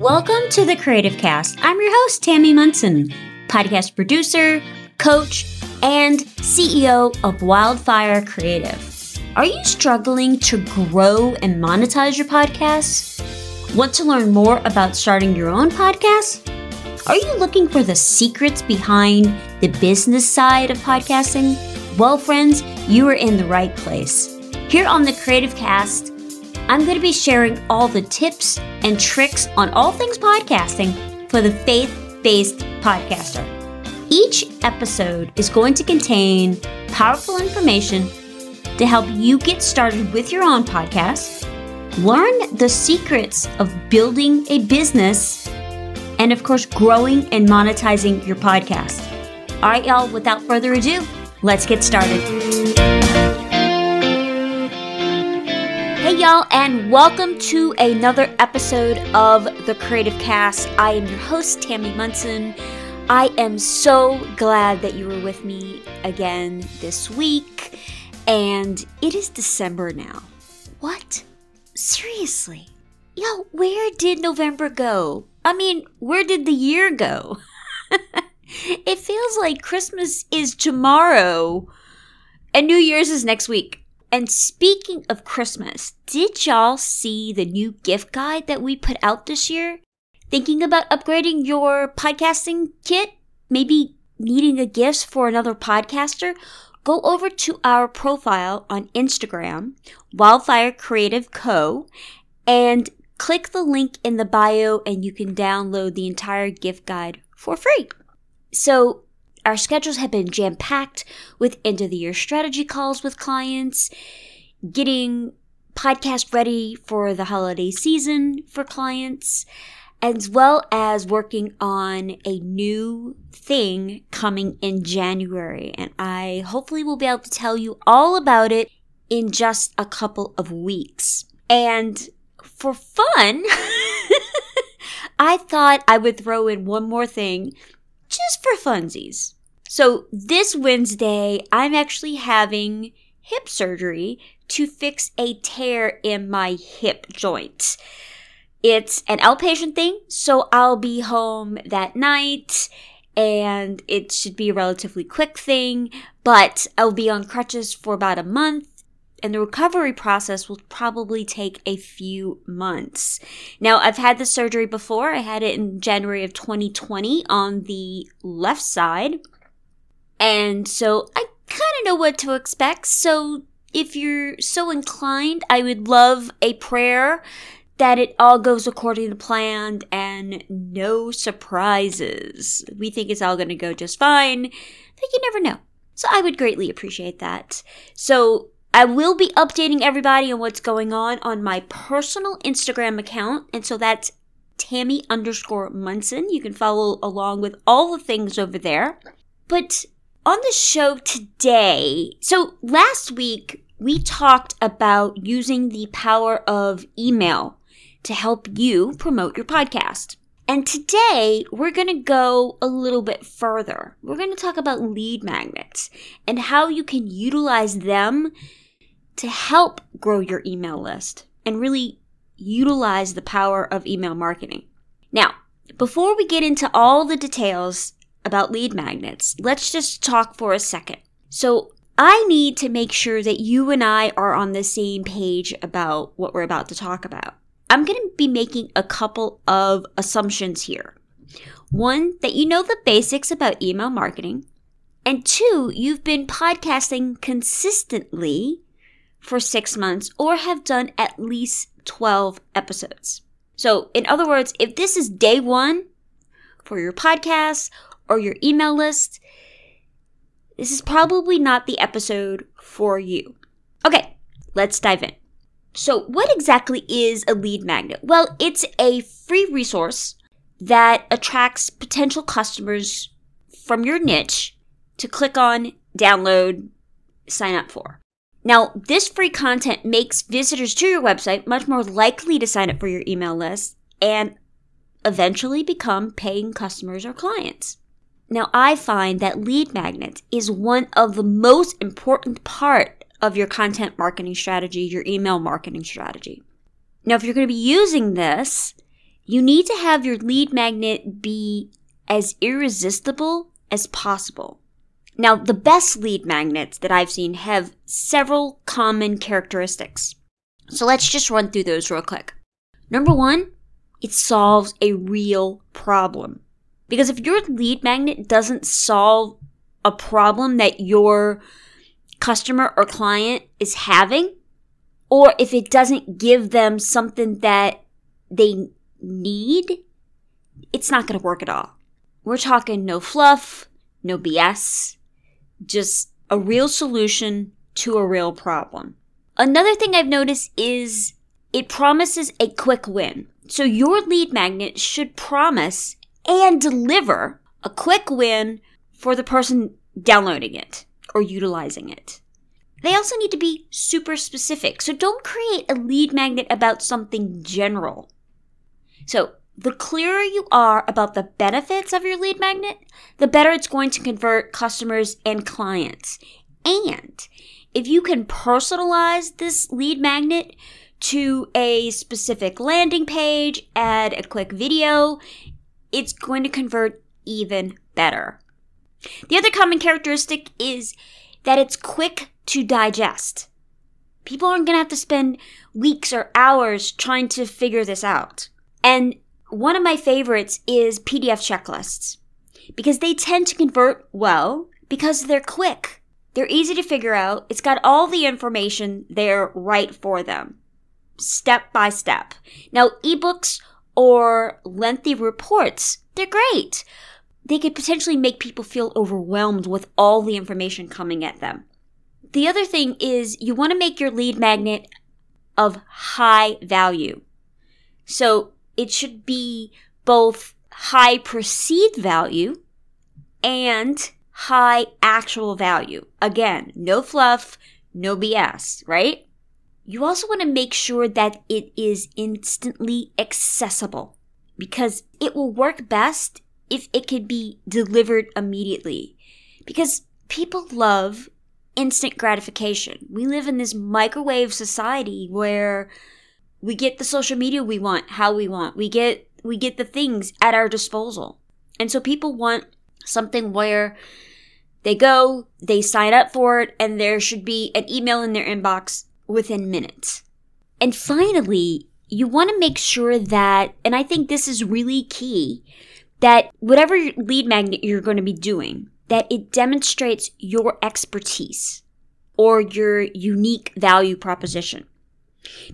Welcome to the Creative Cast. I'm your host, Tammy Munson, podcast producer, coach, and CEO of Wildfire Creative. Are you struggling to grow and monetize your podcast? Want to learn more about starting your own podcast? Are you looking for the secrets behind the business side of podcasting? Well, friends, you are in the right place. Here on the Creative Cast, I'm going to be sharing all the tips and tricks on all things podcasting for the faith based podcaster. Each episode is going to contain powerful information to help you get started with your own podcast, learn the secrets of building a business, and of course, growing and monetizing your podcast. All right, y'all, without further ado, let's get started. Y'all, and welcome to another episode of the Creative Cast. I am your host, Tammy Munson. I am so glad that you were with me again this week, and it is December now. What? Seriously? Yo, where did November go? I mean, where did the year go? it feels like Christmas is tomorrow and New Year's is next week. And speaking of Christmas, did y'all see the new gift guide that we put out this year? Thinking about upgrading your podcasting kit? Maybe needing a gift for another podcaster? Go over to our profile on Instagram, Wildfire Creative Co., and click the link in the bio, and you can download the entire gift guide for free. So our schedules have been jam packed with end of the year strategy calls with clients, getting podcast ready for the holiday season for clients, as well as working on a new thing coming in January. And I hopefully will be able to tell you all about it in just a couple of weeks. And for fun, I thought I would throw in one more thing just for funsies. So this Wednesday, I'm actually having hip surgery to fix a tear in my hip joint. It's an outpatient thing, so I'll be home that night and it should be a relatively quick thing, but I'll be on crutches for about a month and the recovery process will probably take a few months. Now, I've had the surgery before. I had it in January of 2020 on the left side. And so I kind of know what to expect. So if you're so inclined, I would love a prayer that it all goes according to plan and no surprises. We think it's all going to go just fine, but you never know. So I would greatly appreciate that. So I will be updating everybody on what's going on on my personal Instagram account. And so that's Tammy underscore Munson. You can follow along with all the things over there. But on the show today, so last week we talked about using the power of email to help you promote your podcast. And today we're going to go a little bit further. We're going to talk about lead magnets and how you can utilize them to help grow your email list and really utilize the power of email marketing. Now, before we get into all the details about lead magnets, let's just talk for a second. So, I need to make sure that you and I are on the same page about what we're about to talk about. I'm going to be making a couple of assumptions here. One, that you know the basics about email marketing. And two, you've been podcasting consistently for six months or have done at least 12 episodes. So, in other words, if this is day one for your podcast or your email list, this is probably not the episode for you. Okay, let's dive in. So, what exactly is a lead magnet? Well, it's a free resource that attracts potential customers from your niche to click on, download, sign up for. Now, this free content makes visitors to your website much more likely to sign up for your email list and eventually become paying customers or clients. Now, I find that lead magnets is one of the most important part of your content marketing strategy, your email marketing strategy. Now, if you're going to be using this, You need to have your lead magnet be as irresistible as possible. Now, the best lead magnets that I've seen have several common characteristics. So let's just run through those real quick. Number one, it solves a real problem. Because if your lead magnet doesn't solve a problem that your customer or client is having, or if it doesn't give them something that they need, it's not going to work at all. We're talking no fluff, no BS, just a real solution to a real problem. Another thing I've noticed is it promises a quick win. So your lead magnet should promise and deliver a quick win for the person downloading it or utilizing it. They also need to be super specific. So don't create a lead magnet about something general. So the clearer you are about the benefits of your lead magnet, the better it's going to convert customers and clients. And if you can personalize this lead magnet to a specific landing page, add a quick video, it's going to convert even better. The other common characteristic is that it's quick to digest. People aren't going to have to spend weeks or hours trying to figure this out. And one of my favorites is PDF checklists because they tend to convert well because they're quick. They're easy to figure out. It's got all the information there right for them, step by step. Now, ebooks or lengthy reports, they're great. They could potentially make people feel overwhelmed with all the information coming at them. The other thing is you want to make your lead magnet of high value. So it should be both high perceived value and high actual value. Again, no fluff, no BS, right? You also want to make sure that it is instantly accessible because it will work best if it could be delivered immediately. Because people love instant gratification. We live in this microwave society where we get the social media we want, how we want. We get we get the things at our disposal. And so people want something where they go, they sign up for it, and there should be an email in their inbox within minutes. And finally, you want to make sure that, and I think this is really key, that whatever lead magnet you're going to be doing, that it demonstrates your expertise or your unique value proposition.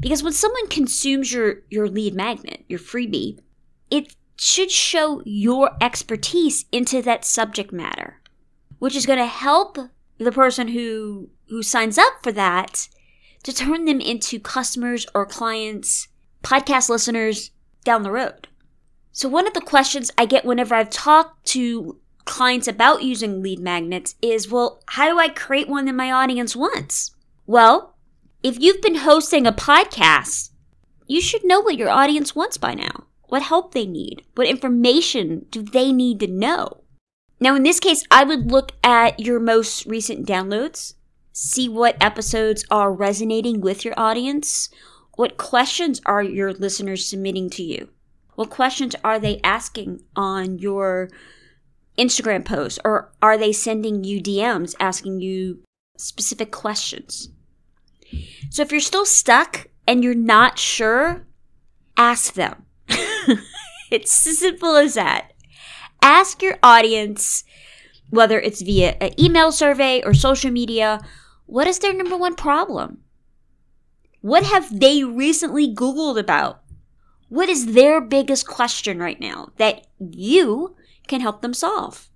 Because when someone consumes your, your lead magnet, your freebie, it should show your expertise into that subject matter, which is going to help the person who who signs up for that to turn them into customers or clients, podcast listeners down the road. So, one of the questions I get whenever I've talked to clients about using lead magnets is well, how do I create one that my audience wants? Well, if you've been hosting a podcast, you should know what your audience wants by now. What help they need? What information do they need to know? Now, in this case, I would look at your most recent downloads see what episodes are resonating with your audience. What questions are your listeners submitting to you? What questions are they asking on your Instagram posts? Or are they sending you DMs asking you specific questions? So if you're still stuck and you're not sure, ask them. it's as simple as that. Ask your audience, whether it's via an email survey or social media, what is their number one problem? What have they recently Googled about? What is their biggest question right now that you can help them solve?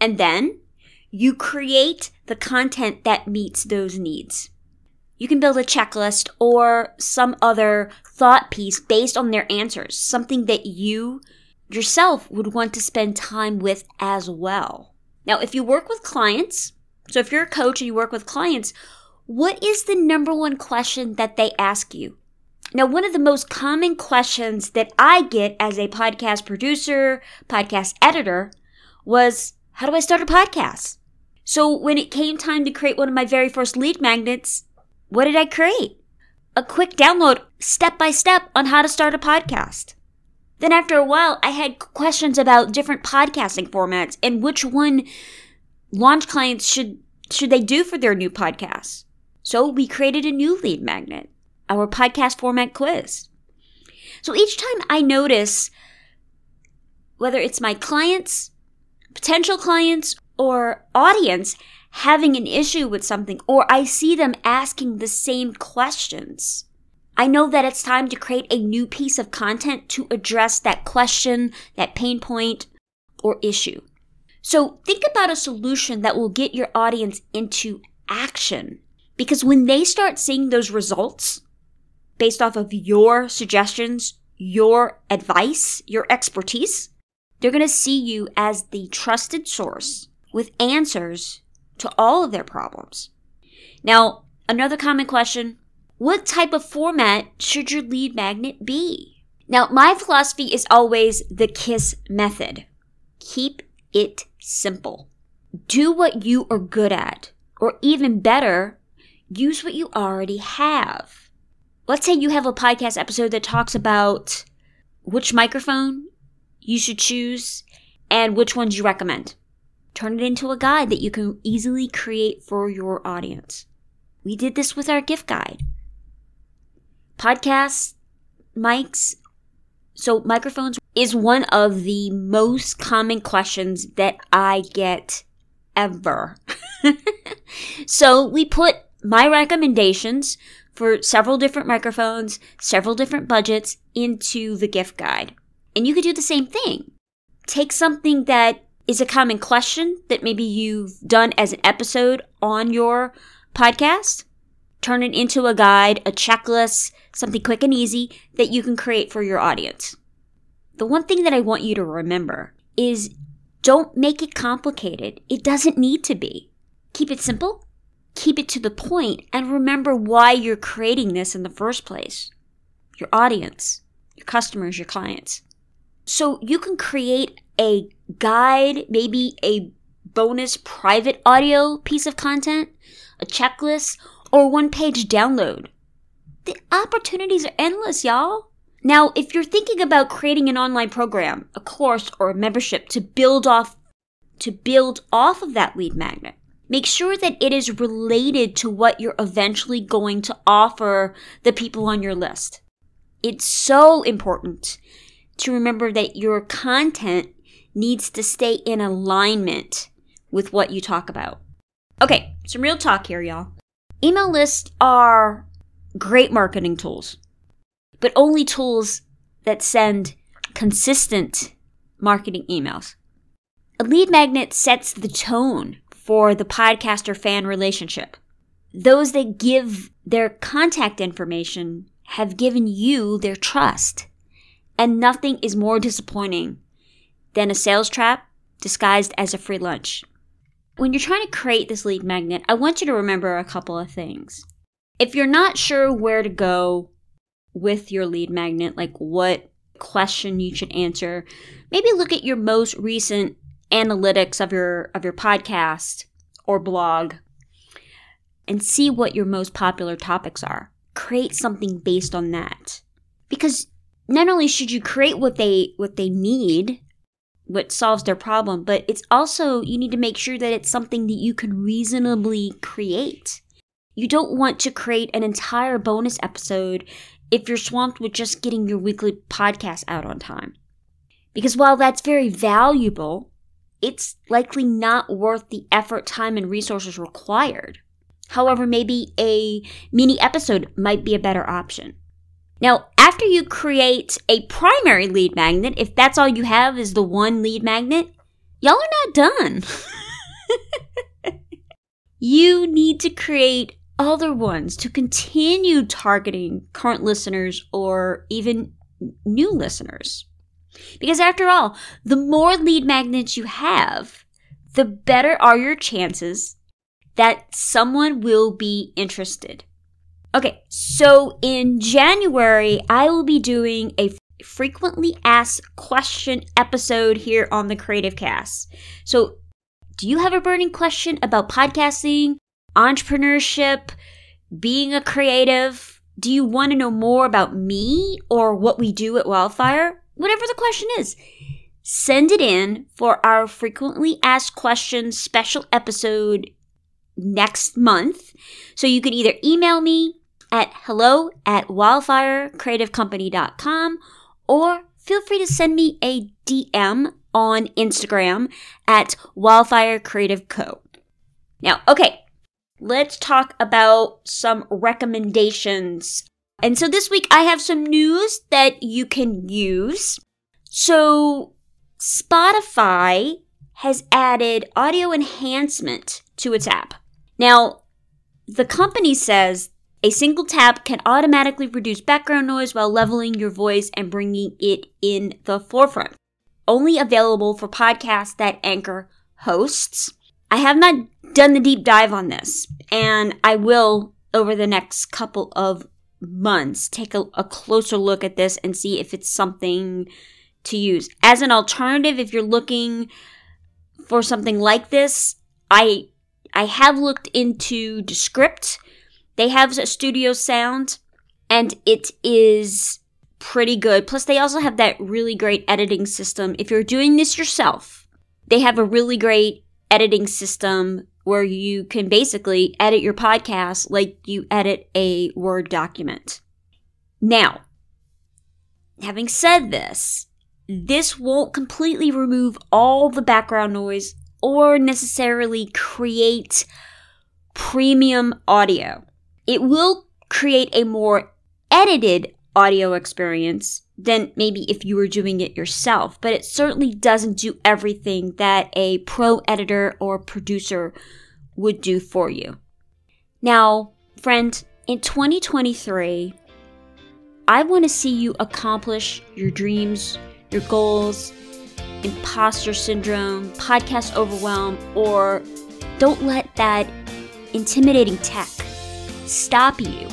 And then you create the content that meets those needs. You can build a checklist or some other thought piece based on their answers, something that you yourself would want to spend time with as well. Now, if you work with clients, so if you're a coach and you work with clients, what is the number one question that they ask you? Now, one of the most common questions that I get as a podcast producer, podcast editor, was how do I start a podcast? So when it came time to create one of my very first lead magnets, what did I create? A quick download step by step on how to start a podcast. Then after a while, I had questions about different podcasting formats and which one launch clients should should they do for their new podcast. So we created a new lead magnet, our podcast format quiz. So each time I notice whether it's my clients, potential clients, or audience having an issue with something, or I see them asking the same questions, I know that it's time to create a new piece of content to address that question, that pain point, or issue. So think about a solution that will get your audience into action. Because when they start seeing those results based off of your suggestions, your advice, your expertise, they're going to see you as the trusted source with answers to all of their problems. Now, another common question what type of format should your lead magnet be? Now, my philosophy is always the KISS method. Keep it simple. Do what you are good at, or even better, use what you already have. Let's say you have a podcast episode that talks about which microphone you should choose and which ones you recommend. Turn it into a guide that you can easily create for your audience. We did this with our gift guide podcasts, mics, so microphones is one of the most common questions that I get ever. so we put my recommendations for several different microphones, several different budgets into the gift guide. And you could do the same thing. Take something that is a common question that maybe you've done as an episode on your podcast turn it into a guide, a checklist, something quick and easy that you can create for your audience. The one thing that I want you to remember is don't make it complicated. It doesn't need to be. Keep it simple, keep it to the point, and remember why you're creating this in the first place your audience, your customers, your clients. So you can create a guide, maybe a bonus private audio piece of content, a checklist, or one page download. The opportunities are endless, y'all. Now, if you're thinking about creating an online program, a course, or a membership to build off to build off of that lead magnet, make sure that it is related to what you're eventually going to offer the people on your list. It's so important to remember that your content needs to stay in alignment with what you talk about. Okay, some real talk here, y'all. Email lists are great marketing tools, but only tools that send consistent marketing emails. A lead magnet sets the tone for the podcaster fan relationship. Those that give their contact information have given you their trust. And nothing is more disappointing than a sales trap disguised as a free lunch when you're trying to create this lead magnet, I want you to remember a couple of things. If you're not sure where to go with your lead magnet, like what question you should answer, maybe look at your most recent analytics of your of your podcast or blog and see what your most popular topics are. Create something based on that. Because not only should you create what they what they need what solves their problem, but it's also, you need to make sure that it's something that you can reasonably create. You don't want to create an entire bonus episode if you're swamped with just getting your weekly podcast out on time. Because while that's very valuable, it's likely not worth the effort, time, and resources required. However, maybe a mini episode might be a better option. Now, after you create a primary lead magnet, if that's all you have is the one lead magnet, y'all are not done. you need to create other ones to continue targeting current listeners or even new listeners. Because after all, the more lead magnets you have, the better are your chances that someone will be interested. Okay, so in January, I will be doing a frequently asked question episode here on the Creative Cast. So, do you have a burning question about podcasting, entrepreneurship, being a creative? Do you want to know more about me or what we do at Wildfire? whatever the question is. Send it in for our frequently asked questions special episode next month. So you can either email me at hello at wildfirecreativecompany.com or feel free to send me a DM on Instagram at Wildfire Creative Co. Now, okay, let's talk about some recommendations. And so this week I have some news that you can use. So Spotify has added audio enhancement to its app. Now, the company says a single tap can automatically reduce background noise while leveling your voice and bringing it in the forefront. Only available for podcasts that Anchor hosts. I have not done the deep dive on this, and I will over the next couple of months take a, a closer look at this and see if it's something to use. As an alternative, if you're looking for something like this, I I have looked into Descript. They have a studio sound and it is pretty good. Plus they also have that really great editing system. If you're doing this yourself, they have a really great editing system where you can basically edit your podcast like you edit a Word document. Now, having said this, this won't completely remove all the background noise or necessarily create premium audio. It will create a more edited audio experience than maybe if you were doing it yourself, but it certainly doesn't do everything that a pro editor or producer would do for you. Now, friend, in 2023, I want to see you accomplish your dreams, your goals, imposter syndrome, podcast overwhelm, or don't let that intimidating tech stop you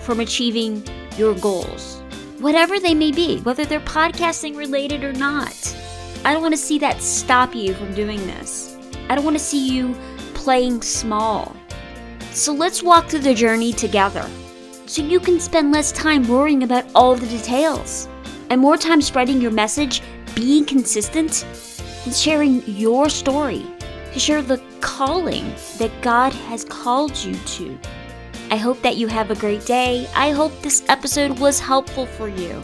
from achieving your goals, whatever they may be, whether they're podcasting related or not. I don't want to see that stop you from doing this. I don't want to see you playing small. So let's walk through the journey together so you can spend less time worrying about all the details and more time spreading your message, being consistent, and sharing your story to share the calling that God has called you to. I hope that you have a great day. I hope this episode was helpful for you.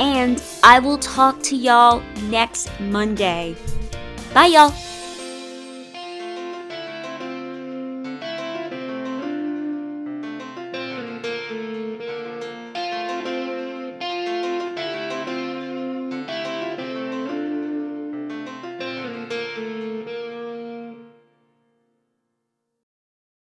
And I will talk to y'all next Monday. Bye, y'all.